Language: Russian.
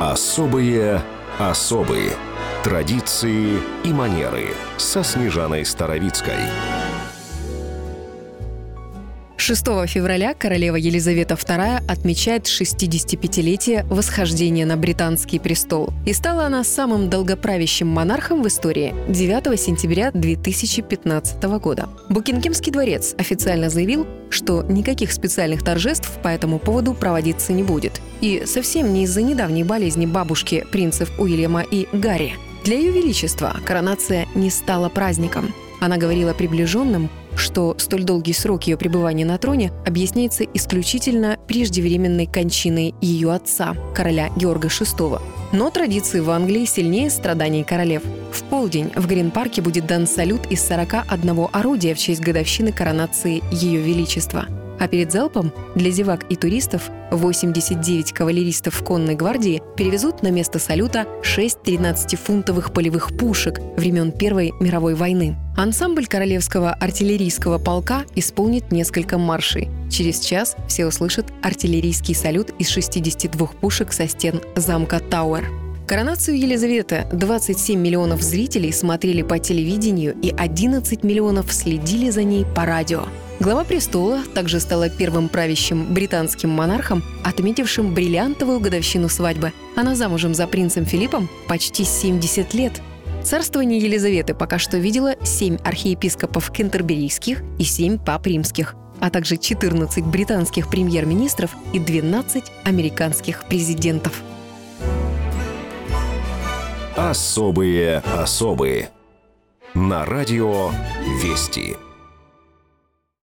Особые особые традиции и манеры со Снежаной Старовицкой. 6 февраля королева Елизавета II отмечает 65-летие восхождения на британский престол. И стала она самым долгоправящим монархом в истории 9 сентября 2015 года. Букингемский дворец официально заявил, что никаких специальных торжеств по этому поводу проводиться не будет. И совсем не из-за недавней болезни бабушки принцев Уильяма и Гарри. Для Ее Величества коронация не стала праздником. Она говорила приближенным, что столь долгий срок ее пребывания на троне объясняется исключительно преждевременной кончиной ее отца, короля Георга VI. Но традиции в Англии сильнее страданий королев. В полдень в Грин-парке будет дан салют из 41 орудия в честь годовщины коронации Ее Величества – а перед залпом для зевак и туристов 89 кавалеристов конной гвардии перевезут на место салюта 6 13-фунтовых полевых пушек времен Первой мировой войны. Ансамбль Королевского артиллерийского полка исполнит несколько маршей. Через час все услышат артиллерийский салют из 62 пушек со стен замка Тауэр. Коронацию Елизаветы 27 миллионов зрителей смотрели по телевидению и 11 миллионов следили за ней по радио. Глава престола также стала первым правящим британским монархом, отметившим бриллиантовую годовщину свадьбы. Она замужем за принцем Филиппом почти 70 лет. Царствование Елизаветы пока что видело 7 архиепископов кентерберийских и 7 пап римских, а также 14 британских премьер-министров и 12 американских президентов. Особые особые. На радио «Вести».